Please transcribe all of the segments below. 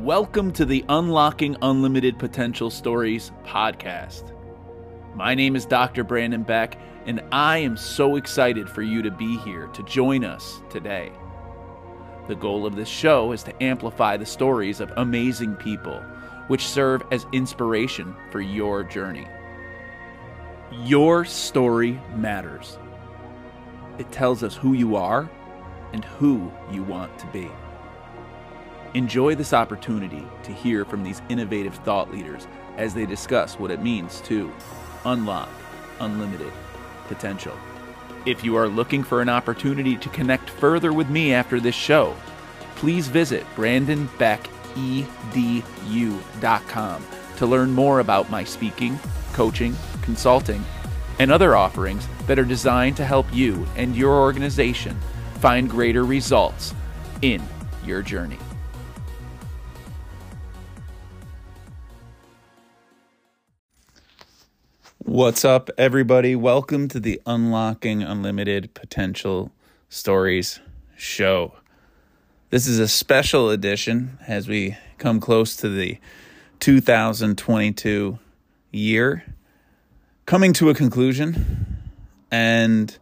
Welcome to the Unlocking Unlimited Potential Stories podcast. My name is Dr. Brandon Beck, and I am so excited for you to be here to join us today. The goal of this show is to amplify the stories of amazing people, which serve as inspiration for your journey. Your story matters. It tells us who you are and who you want to be. Enjoy this opportunity to hear from these innovative thought leaders as they discuss what it means to unlock unlimited potential. If you are looking for an opportunity to connect further with me after this show, please visit brandonbeckedu.com to learn more about my speaking, coaching, consulting, and other offerings that are designed to help you and your organization find greater results in your journey. What's up, everybody? Welcome to the Unlocking Unlimited Potential Stories show. This is a special edition as we come close to the 2022 year coming to a conclusion. And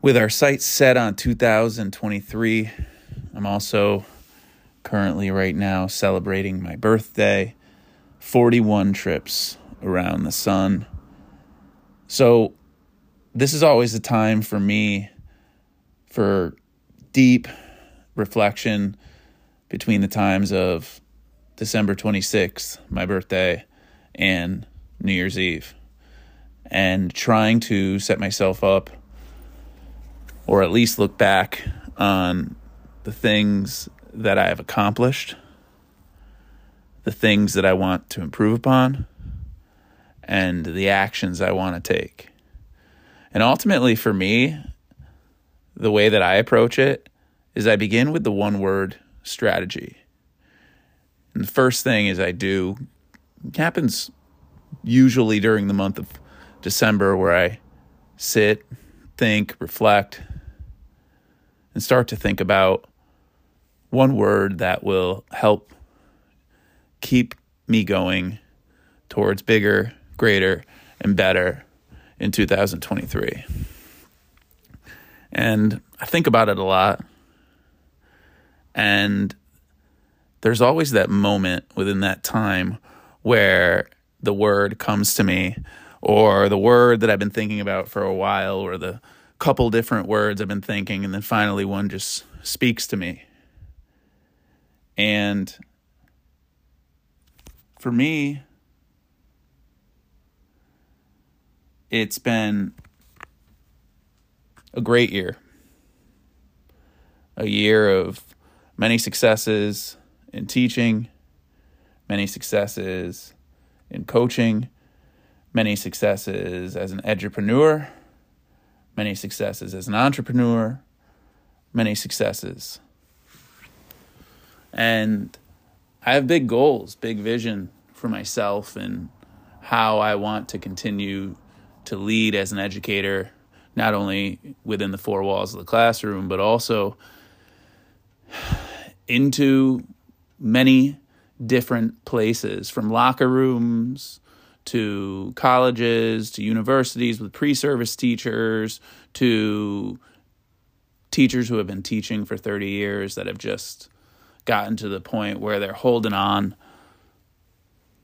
with our sights set on 2023, I'm also currently right now celebrating my birthday 41 trips around the sun. So, this is always a time for me for deep reflection between the times of December 26th, my birthday, and New Year's Eve, and trying to set myself up or at least look back on the things that I have accomplished, the things that I want to improve upon and the actions I want to take. And ultimately, for me, the way that I approach it is I begin with the one word strategy. And the first thing is I do happens usually during the month of December where I sit, think, reflect, and start to think about one word that will help keep me going towards bigger, greater, and better in 2023. And I think about it a lot. And there's always that moment within that time where the word comes to me, or the word that I've been thinking about for a while, or the couple different words I've been thinking, and then finally one just speaks to me. And for me, it's been a great year. A year of many successes in teaching, many successes in coaching, many successes as an entrepreneur, many successes as an entrepreneur, many successes. And I have big goals, big vision for myself and how I want to continue to lead as an educator, not only within the four walls of the classroom, but also into many different places from locker rooms to colleges to universities with pre service teachers to teachers who have been teaching for 30 years that have just gotten to the point where they're holding on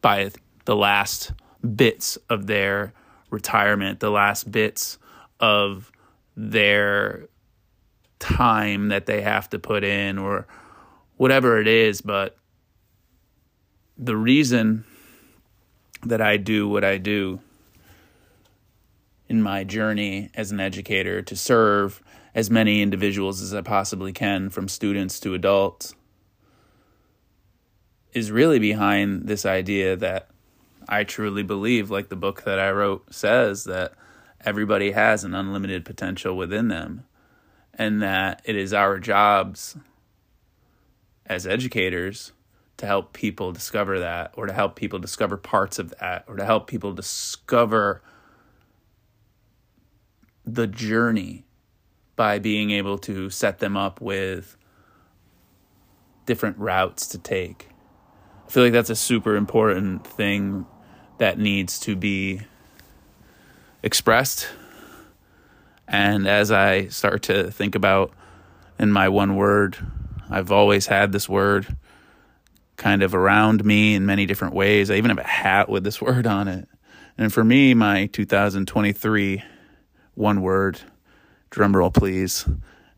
by the last bits of their retirement, the last bits of their time that they have to put in or whatever it is. But the reason that I do what I do in my journey as an educator to serve as many individuals as I possibly can, from students to adults, is really behind this idea that I truly believe, like the book that I wrote says, that everybody has an unlimited potential within them, and that it is our jobs as educators to help people discover that, or to help people discover parts of that, or to help people discover the journey by being able to set them up with different routes to take. I feel like that's a super important thing that needs to be expressed. And as I start to think about in my one word, I've always had this word kind of around me in many different ways. I even have a hat with this word on it. And for me, my 2023 one word, drumroll please,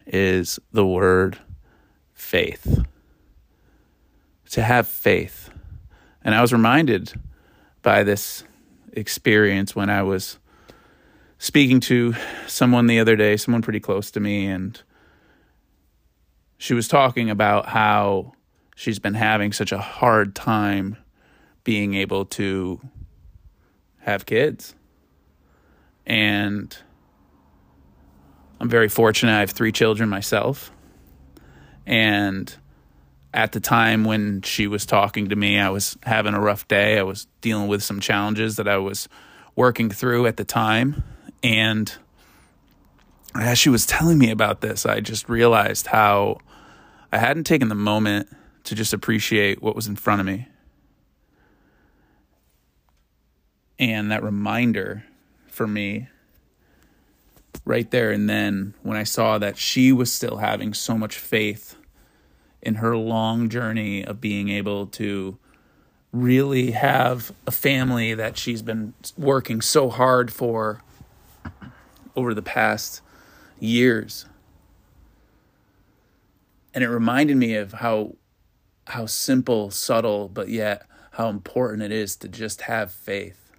is the word faith. To have faith. And I was reminded by this experience when I was speaking to someone the other day, someone pretty close to me, and she was talking about how she's been having such a hard time being able to have kids. And I'm very fortunate. I have three children myself. And at the time when she was talking to me, I was having a rough day. I was dealing with some challenges that I was working through at the time. And as she was telling me about this, I just realized how I hadn't taken the moment to just appreciate what was in front of me. And that reminder for me right there and then when I saw that she was still having so much faith in her long journey of being able to really have a family that she's been working so hard for over the past years. And it reminded me of how how simple, subtle, but yet how important it is to just have faith.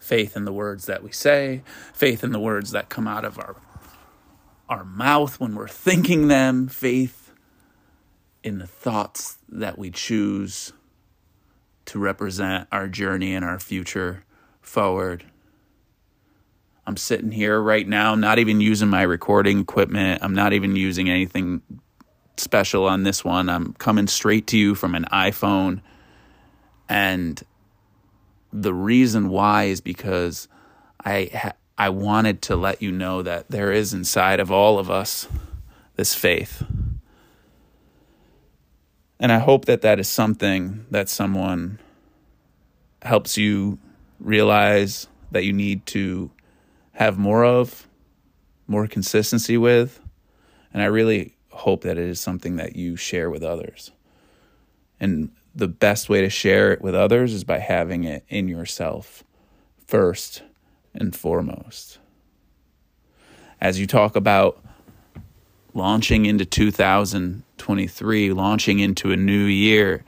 Faith in the words that we say, faith in the words that come out of our our mouth when we're thinking them, faith in the thoughts that we choose to represent our journey and our future forward. I'm sitting here right now, not even using my recording equipment. I'm not even using anything special on this one. I'm coming straight to you from an iPhone. And the reason why is because I I wanted to let you know that there is inside of all of us this faith. And I hope that that is something that someone helps you realize that you need to have more of, more consistency with. And I really hope that it is something that you share with others. And the best way to share it with others is by having it in yourself first and foremost. As you talk about launching into 2023, launching into a new year.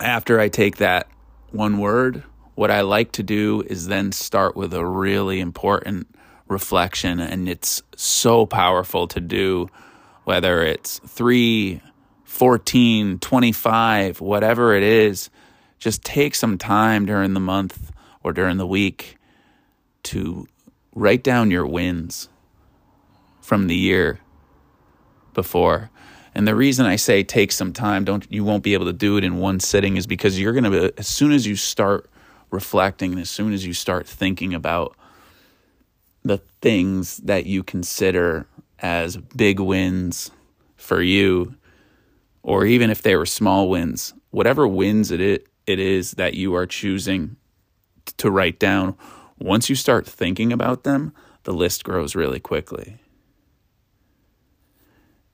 After I take that one word, what I like to do is then start with a really important reflection. And it's so powerful to do, whether it's 3, 14, 25, whatever it is. Just take some time during the month or during the week to write down your wins from the year before. And the reason I say take some time, don't you won't be able to do it in one sitting is because you're going to as soon as you start reflecting as soon as you start thinking about the things that you consider as big wins for you or even if they were small wins, whatever wins it it is that you are choosing to write down, once you start thinking about them, the list grows really quickly.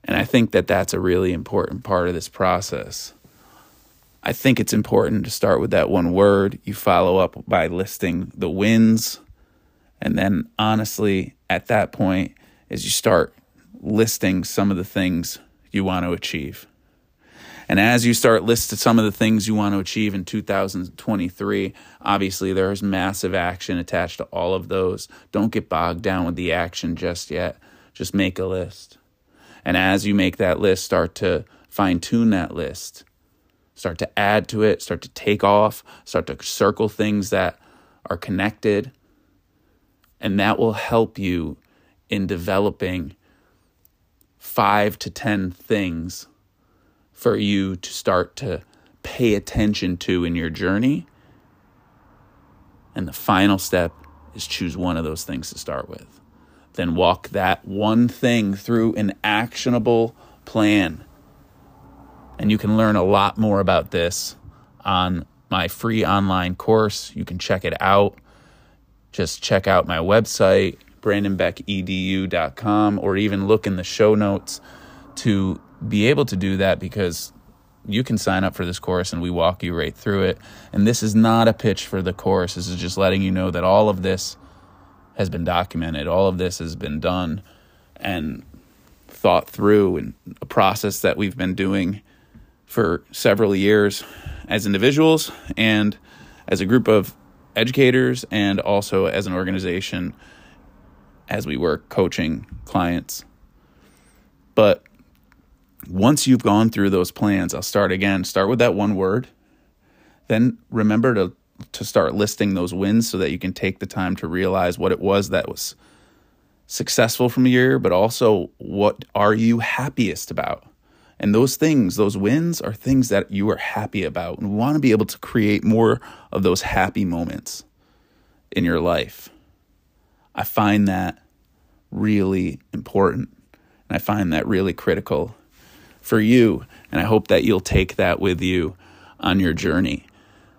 And I think that that's a really important part of this process. I think it's important to start with that one word. You follow up by listing the wins. And then, honestly, at that point, as you start listing some of the things you want to achieve. And as you start listing some of the things you want to achieve in 2023, obviously there's massive action attached to all of those. Don't get bogged down with the action just yet. Just make a list. And as you make that list, start to fine tune that list, start to add to it, start to take off, start to circle things that are connected. And that will help you in developing five to 10 things for you to start to pay attention to in your journey. And the final step is choose one of those things to start with then walk that one thing through an actionable plan And you can learn a lot more about this on my free online course. You can check it out. Just check out my website, brandonbeckedu.com, or even look in the show notes to be able to do that because you can sign up for this course and we walk you right through it. And this is not a pitch for the course. This is just letting you know that all of this has been documented, all of this has been done and thought through, and a process that we've been doing for several years as individuals and as a group of educators, and also as an organization as we work coaching clients. But once you've gone through those plans, I'll start again. Start with that one word. Then remember to to start listing those wins so that you can take the time to realize what it was that was successful from a year, but also what are you happiest about? And those things, those wins are things that you are happy about. And want to be able to create more of those happy moments in your life. I find that really important. And I find that really critical for you. And I hope that you'll take that with you on your journey.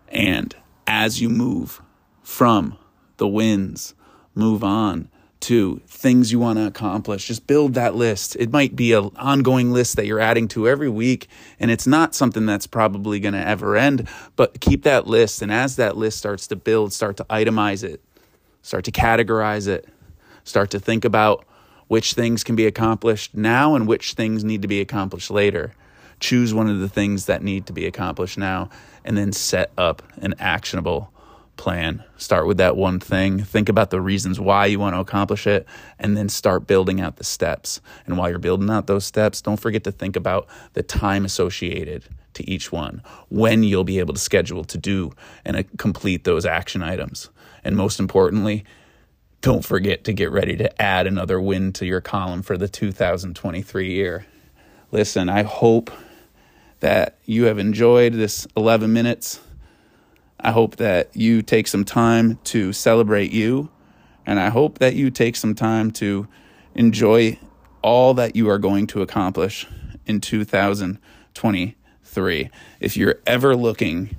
And as you move from the wins, move on to things you want to accomplish. Just build that list. It might be an ongoing list that you're adding to every week, and it's not something that's probably going to ever end, but keep that list. And as that list starts to build, start to itemize it, start to categorize it, start to think about which things can be accomplished now and which things need to be accomplished later. Choose one of the things that need to be accomplished now, and then set up an actionable plan. Start with that one thing. Think about the reasons why you want to accomplish it, and then start building out the steps. And while you're building out those steps, don't forget to think about the time associated to each one, when you'll be able to schedule to do and uh, complete those action items. And most importantly, don't forget to get ready to add another win to your column for the 2023 year. Listen, I hope that you have enjoyed this 11 minutes I hope that you take some time to celebrate you. And I hope that you take some time to enjoy all that you are going to accomplish in 2023. If you're ever looking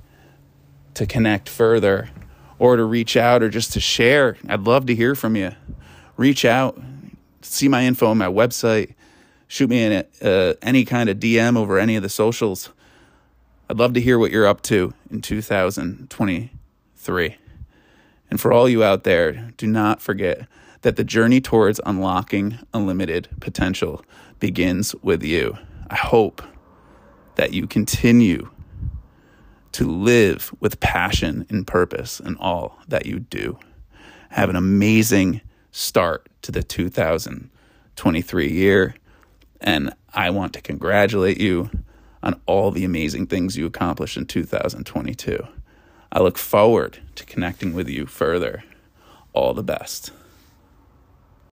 to connect further or to reach out or just to share, I'd love to hear from you. Reach out, see my info on my website, shoot me in uh, any kind of DM over any of the socials. I'd love to hear what you're up to in 2023. And for all you out there, do not forget that the journey towards unlocking unlimited potential begins with you. I hope that you continue to live with passion and purpose in all that you do. Have an amazing start to the 2023 year. And I want to congratulate you on all the amazing things you accomplished in 2022. I look forward to connecting with you further. All the best.